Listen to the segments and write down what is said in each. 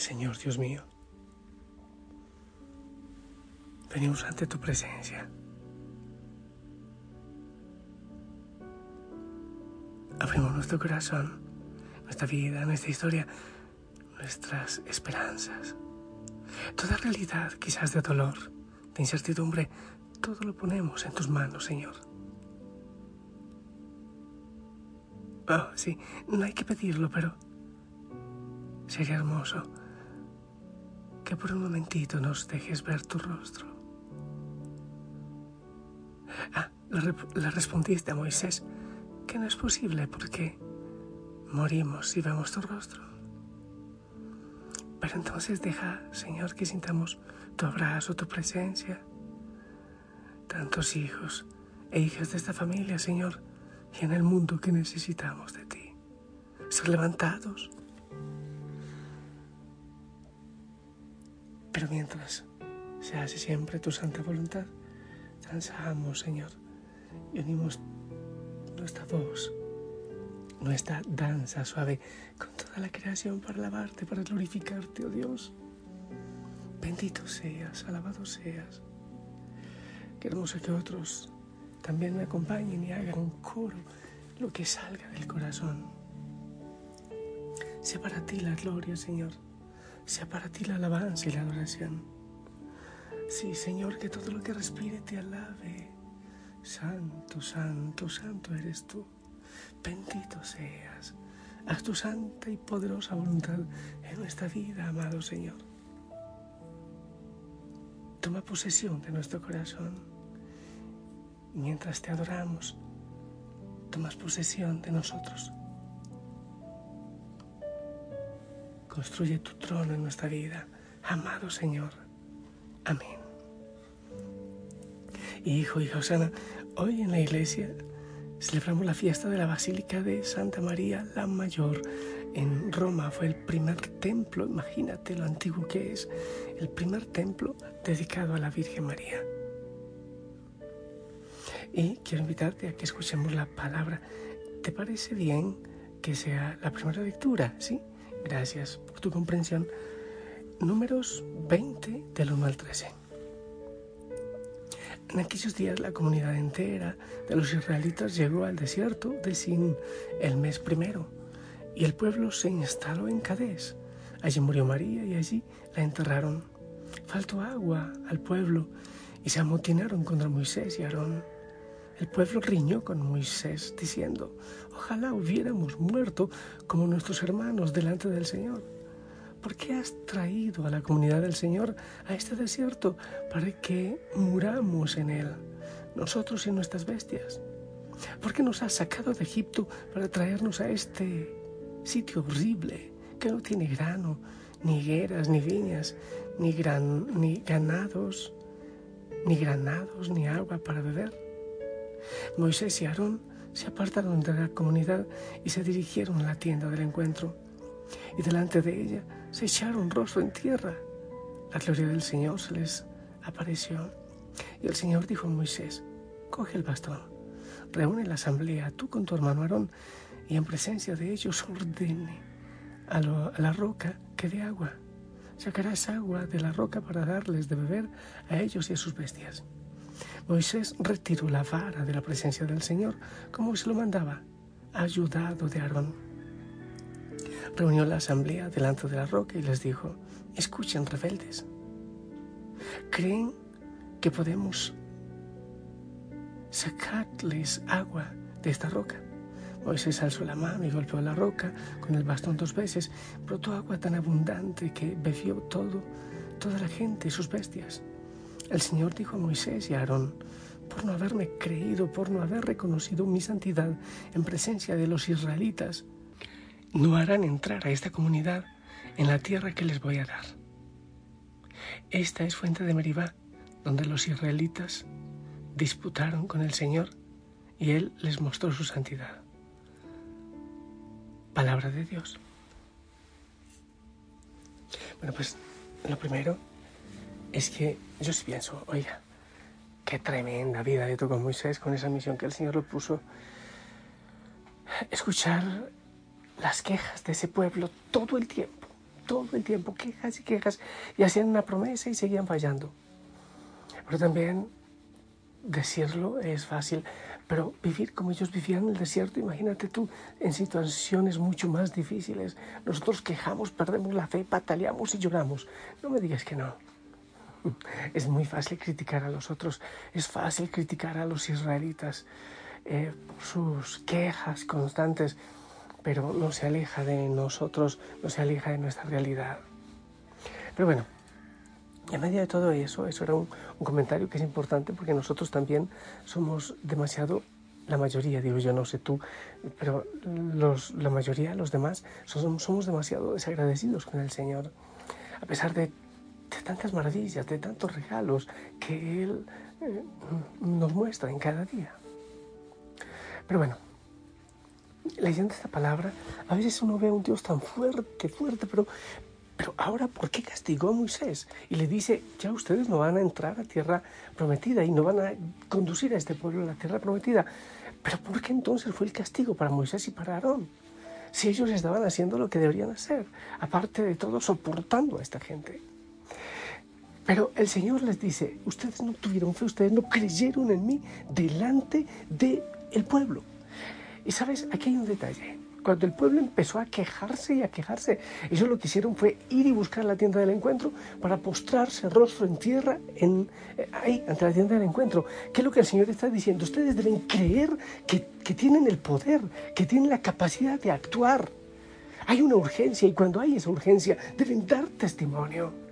Señor Dios mío, venimos ante tu presencia. Abrimos nuestro corazón, nuestra vida, nuestra historia, nuestras esperanzas. Toda realidad, quizás de dolor, de incertidumbre, todo lo ponemos en tus manos, Señor. Oh, sí, no hay que pedirlo, pero sería hermoso que por un momentito nos dejes ver tu rostro. Ah, le, respondiste a Moisés que no es posible porque morimos si vemos tu rostro. Pero entonces deja, Señor, que sintamos tu abrazo, tu presencia. Tantos hijos e hijas de esta familia, Señor, y en el mundo que necesitamos de ti. Ser levantados. Pero mientras se hace siempre tu santa voluntad, transamos, Señor, y unimos nuestra voz nuestra danza suave con toda la creación para alabarte, para glorificarte, oh Dios. Bendito seas, alabado seas. Qué hermoso que otros también me acompañen y hagan un coro lo que salga del corazón. Sea para ti la gloria, Señor. Sea para ti la alabanza y la adoración. Sí, Señor, que todo lo que respire te alabe. Santo, santo, santo eres tú. Bendito seas. Haz tu santa y poderosa voluntad en nuestra vida, amado Señor. Toma posesión de nuestro corazón. Mientras te adoramos, tomas posesión de nosotros. Construye tu trono en nuestra vida, amado Señor. Amén. Hijo y Josana, hoy en la iglesia celebramos la fiesta de la Basílica de Santa María la Mayor. En Roma fue el primer templo, imagínate lo antiguo que es, el primer templo dedicado a la Virgen María. Y quiero invitarte a que escuchemos la palabra. ¿Te parece bien que sea la primera lectura? Sí, gracias por tu comprensión. Números 20 del 1 al 13. En aquellos días la comunidad entera de los israelitas llegó al desierto de Sin el mes primero y el pueblo se instaló en Cadés. Allí murió María y allí la enterraron. Faltó agua al pueblo y se amotinaron contra Moisés y Aarón. El pueblo riñó con Moisés diciendo, ojalá hubiéramos muerto como nuestros hermanos delante del Señor. ¿Por qué has traído a la comunidad del Señor a este desierto para que muramos en él, nosotros y nuestras bestias? ¿Por qué nos has sacado de Egipto para traernos a este sitio horrible que no tiene grano, ni higueras, ni viñas, ni, ni ganados, ni granados, ni agua para beber? Moisés y Aarón se apartaron de la comunidad y se dirigieron a la tienda del encuentro. Y delante de ella se echaron rostro en tierra. La gloria del Señor se les apareció. Y el Señor dijo a Moisés, coge el bastón, reúne la asamblea, tú con tu hermano Aarón, y en presencia de ellos ordene a, la roca que dé agua. Sacarás agua de la roca para darles de beber a ellos y a sus bestias. Moisés retiró la vara de la presencia del Señor, como se lo mandaba, ayudado de Aarón reunió la asamblea delante de la roca y les dijo, escuchen rebeldes, ¿creen que podemos sacarles agua de esta roca? Moisés alzó la mano y golpeó la roca con el bastón dos veces. Brotó agua tan abundante que bebió todo, toda la gente y sus bestias. El Señor dijo a Moisés y a Aarón, por no haberme creído, por no haber reconocido mi santidad en presencia de los israelitas, no harán entrar a esta comunidad en la tierra que les voy a dar. Esta es fuente de Meribá, donde los israelitas disputaron con el Señor y Él les mostró su santidad. Palabra de Dios. Bueno, pues lo primero es que yo sí pienso, oiga, qué tremenda vida de con Moisés con esa misión que el Señor lo puso. Escuchar las quejas de ese pueblo todo el tiempo, todo el tiempo, quejas y quejas, y hacían una promesa y seguían fallando. Pero también decirlo es fácil, pero vivir como ellos vivían en el desierto, imagínate tú, en situaciones mucho más difíciles. Nosotros quejamos, perdemos la fe, pataleamos y lloramos. No me digas que no. Es muy fácil criticar a los otros, es fácil criticar a los israelitas eh, por sus quejas constantes, pero no se aleja de nosotros, no se aleja de nuestra realidad. Pero bueno, en medio de todo eso, eso era un, comentario que es importante porque nosotros también somos demasiado, la mayoría, digo yo, no sé tú, pero los, la mayoría, los demás, somos, somos demasiado desagradecidos con el Señor. A pesar de, de tantas maravillas, de tantos regalos que Él eh, nos muestra en cada día. Pero bueno, leyendo esta palabra, a veces uno ve a un Dios tan fuerte, fuerte, pero, pero ahora, ¿por qué castigó a Moisés? Y le dice, ya ustedes no van a entrar a tierra prometida y no van a conducir a este pueblo a la tierra prometida. Pero ¿por qué entonces fue el castigo para Moisés y para Aarón? Si ellos estaban haciendo lo que deberían hacer, aparte de todo, soportando a esta gente. Pero el Señor les dice, ustedes no tuvieron fe, ustedes no creyeron en mí delante del el pueblo. Y sabes, aquí hay un detalle. Cuando el pueblo empezó a quejarse y a quejarse, ellos lo que hicieron fue ir y buscar la tienda del encuentro para postrarse rostro en tierra en, eh, ahí, ante la tienda del encuentro. ¿Qué es lo que el Señor está diciendo? Ustedes deben creer que, que tienen el poder, que tienen la capacidad de actuar. Hay una urgencia y cuando hay esa urgencia deben dar testimonio.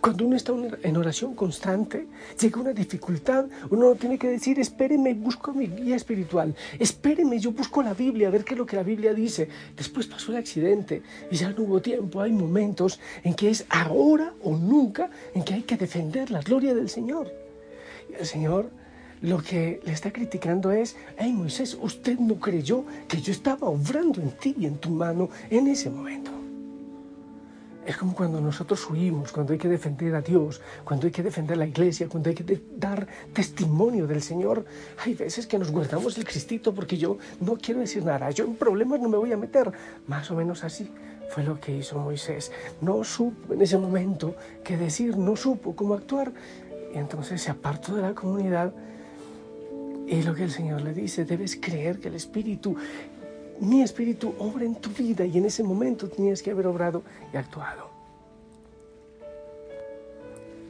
Cuando uno está en oración constante, llega una dificultad, uno tiene que decir, espéreme, busco mi guía espiritual, espéreme, yo busco la Biblia, a ver qué es lo que la Biblia dice. Después pasó el accidente y ya no hubo tiempo. Hay momentos en que es ahora o nunca en que hay que defender la gloria del Señor. El Señor lo que le está criticando es, hey Moisés, usted no creyó que yo estaba obrando en ti y en tu mano en ese momento. Es como cuando nosotros huimos, cuando hay que defender a Dios, cuando hay que defender la iglesia, cuando hay que dar testimonio del Señor. Hay veces que nos guardamos el cristito porque yo no quiero decir nada, yo en problemas no me voy a meter. Más o menos así fue lo que hizo Moisés. No supo en ese momento qué decir, no supo cómo actuar. Y entonces se apartó de la comunidad. Y lo que el Señor le dice, debes creer que el Espíritu mi espíritu obra en tu vida y en ese momento tenías que haber obrado y actuado.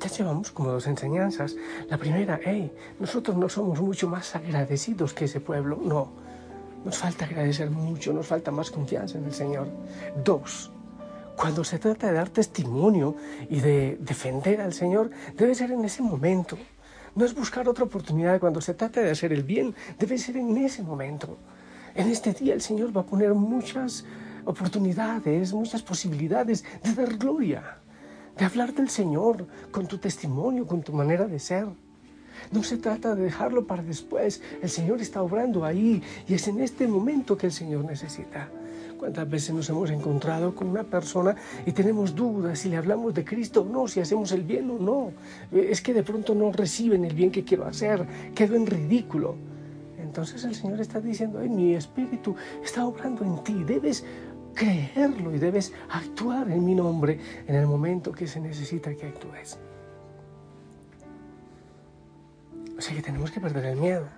Ya llevamos como dos enseñanzas. La primera, hey, nosotros no somos mucho más agradecidos que ese pueblo. No, nos falta agradecer mucho, nos falta más confianza en el Señor. Dos, cuando se trata de dar testimonio y de defender al Señor, debe ser en ese momento. No es buscar otra oportunidad cuando se trata de hacer el bien, debe ser en ese momento. En este día el Señor va a poner muchas oportunidades, muchas posibilidades de dar gloria, de hablar del Señor con tu testimonio, con tu manera de ser. No se trata de dejarlo para después. El Señor está obrando ahí y es en este momento que el Señor necesita. ¿Cuántas veces nos hemos encontrado con una persona y tenemos dudas si le hablamos de Cristo o no, si hacemos el bien o no? Es que de pronto no reciben el bien que quiero hacer, quedo en ridículo. Entonces el Señor está diciendo, mi espíritu está obrando en ti, debes creerlo y debes actuar en mi nombre en el momento que se necesita que actúes. O sea que tenemos que perder el miedo.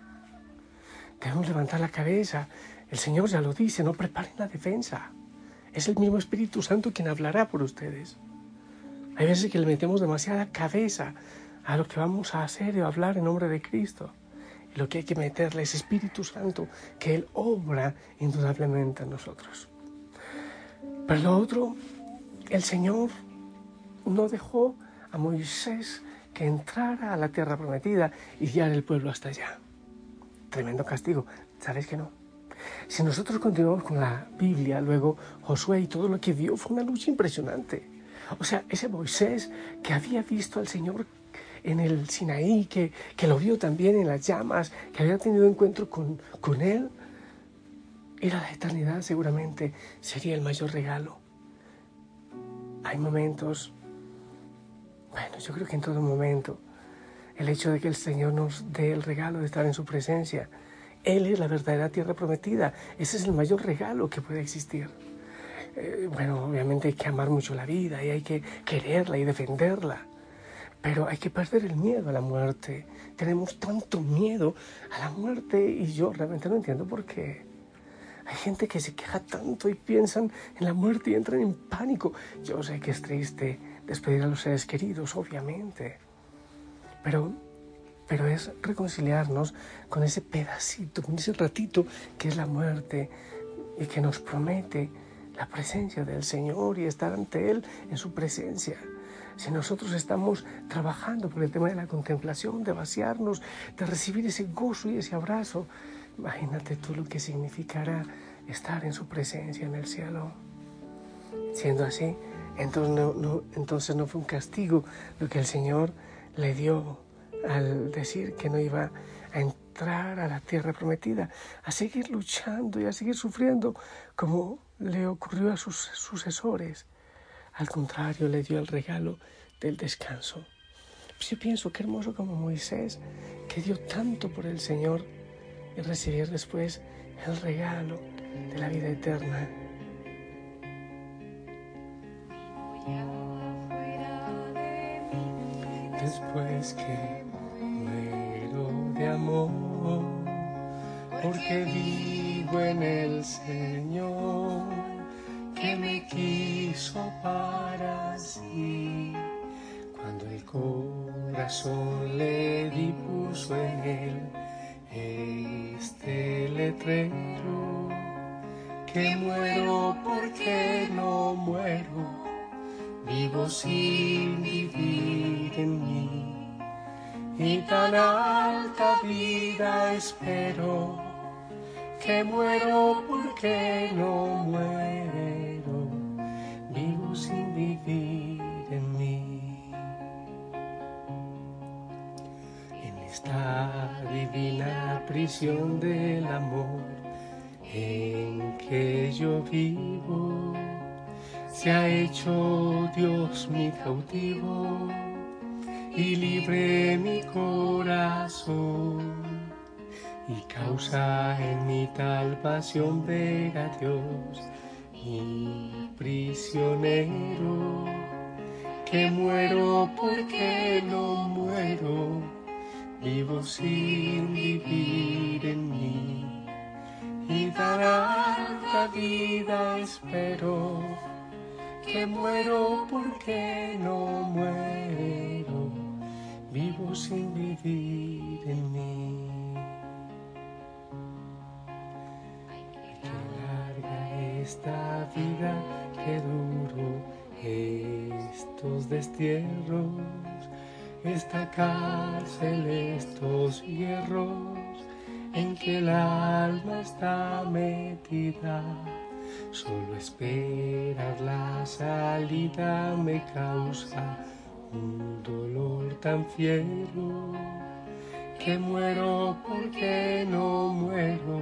Debemos levantar la cabeza. El Señor ya lo dice, no preparen la defensa. Es el mismo Espíritu Santo quien hablará por ustedes. Hay veces que le metemos demasiada cabeza a lo que vamos a hacer y a hablar en nombre de Cristo lo que hay que meterle es Espíritu Santo, que Él obra indudablemente en nosotros. Pero lo otro, el Señor no dejó a Moisés que entrara a la tierra prometida y guiara el pueblo hasta allá. Tremendo castigo, ¿sabéis que no? Si nosotros continuamos con la Biblia, luego Josué y todo lo que vio fue una lucha impresionante. O sea, ese Moisés que había visto al Señor en el Sinaí, que, que lo vio también en las llamas, que había tenido encuentro con, con Él, era la eternidad seguramente sería el mayor regalo. Hay momentos, bueno, yo creo que en todo momento, el hecho de que el Señor nos dé el regalo de estar en su presencia, Él es la verdadera tierra prometida, ese es el mayor regalo que puede existir. eh, bueno, obviamente hay que amar mucho la vida y hay que quererla y defenderla. Pero hay que perder el miedo a la muerte. Tenemos tanto miedo a la muerte y yo realmente no entiendo por qué. Hay gente que se queja tanto y piensan en la muerte y entran en pánico. Yo sé que es triste despedir a los seres queridos, obviamente. Pero, pero es reconciliarnos con ese pedacito, con ese ratito que es la muerte y que nos promete la presencia del Señor y estar ante Él en su presencia. Si nosotros estamos trabajando por el tema de la contemplación, de vaciarnos, de recibir ese gozo y ese abrazo, Imagínate tú lo que significará estar en su presencia en el cielo. Siendo así, entonces no, entonces no fue un castigo lo que el Señor le dio al decir que no iba a entrar a la tierra prometida, a seguir luchando y a seguir sufriendo como le ocurrió a sus sucesores. Al contrario, le dio el regalo del descanso. yo pienso que hermoso como Moisés, que dio tanto por el Señor, y recibir después el regalo de la vida eterna. Después que muero de amor, porque vivo en el Señor, que me quiso para sí. Cuando el corazón le dispuso en él este letrero que muero porque no muero, vivo sin vivir en mí y tan alta vida espero que muero porque no muero, esta divina prisión del amor en que yo vivo, se ha hecho Dios mi cautivo y libre mi corazón y causa en mi tal pasión ver a Dios mi prisionero que muero porque no muero vivo sin vivir en mí y dará la vida espero que muero porque no muero. Vivo sin vivir en mí. Que larga esta vida que duro estos destierros esta cárcel, estos hierros en que el alma está metida. Solo esperar la salida me causa un dolor tan fiero que muero porque no muero,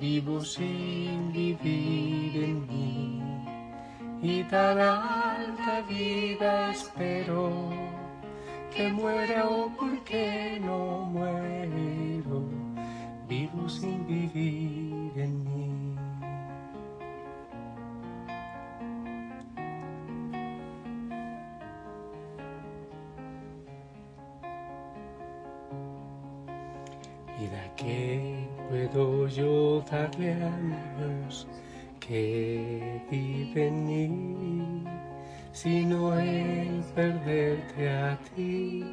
vivo sin vivir en mí y tan alta vida espero que muero porque no muero, vivo sin vivir en mí. Vida que puedo yo darle a Dios que vive en mí sino el perderte a ti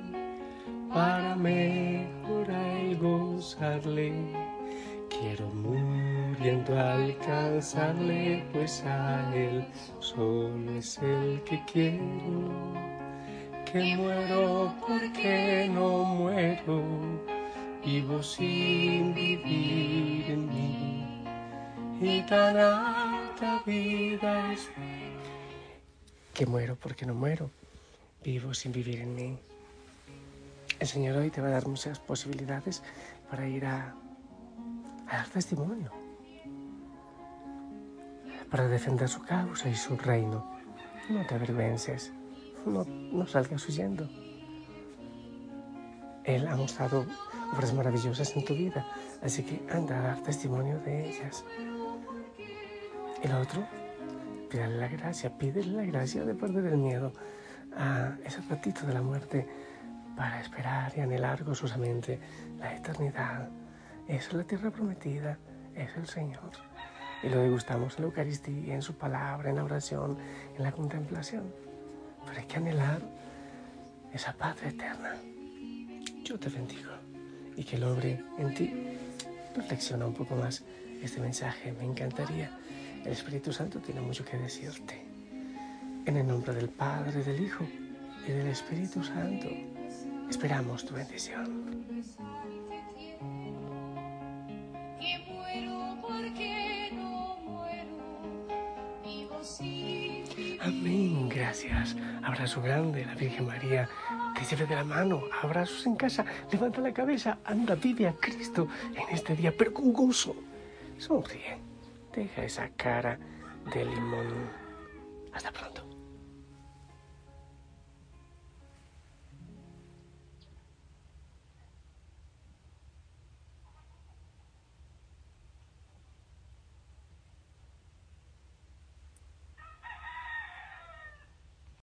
para mejorar y gozarle. Quiero muriendo alcanzarle, pues a él solo es el que quiero. Que muero porque no muero, vivo sin vivir en mí. Y tan alta vida que muero porque no muero, vivo sin vivir en mí. El Señor hoy te va a dar muchas posibilidades para ir a, dar testimonio, para defender su causa y su reino. No te avergüences, no, salgas huyendo. Él ha mostrado obras maravillosas en tu vida, así que anda a dar testimonio de ellas. Lo otro, pídele la gracia, pídele la gracia de perder el miedo a ese ratito de la muerte para esperar y anhelar gozosamente la eternidad. Esa es la tierra prometida, es el Señor. Y lo degustamos en la Eucaristía, en su palabra, en la oración, en la contemplación. Pero hay que anhelar esa paz eterna. Yo te bendigo y que logre en ti. Reflexiona un poco más este mensaje, me encantaría. El Espíritu Santo tiene mucho que decirte. En el nombre del Padre, del Hijo y del Espíritu Santo, esperamos tu bendición. Amén, gracias. Abrazo grande, la Virgen María te lleve de la mano, abrazos en casa, levanta la cabeza, anda, vive a Cristo en este día, pero con gozo. Sonríe, deja esa cara de limón. Hasta pronto.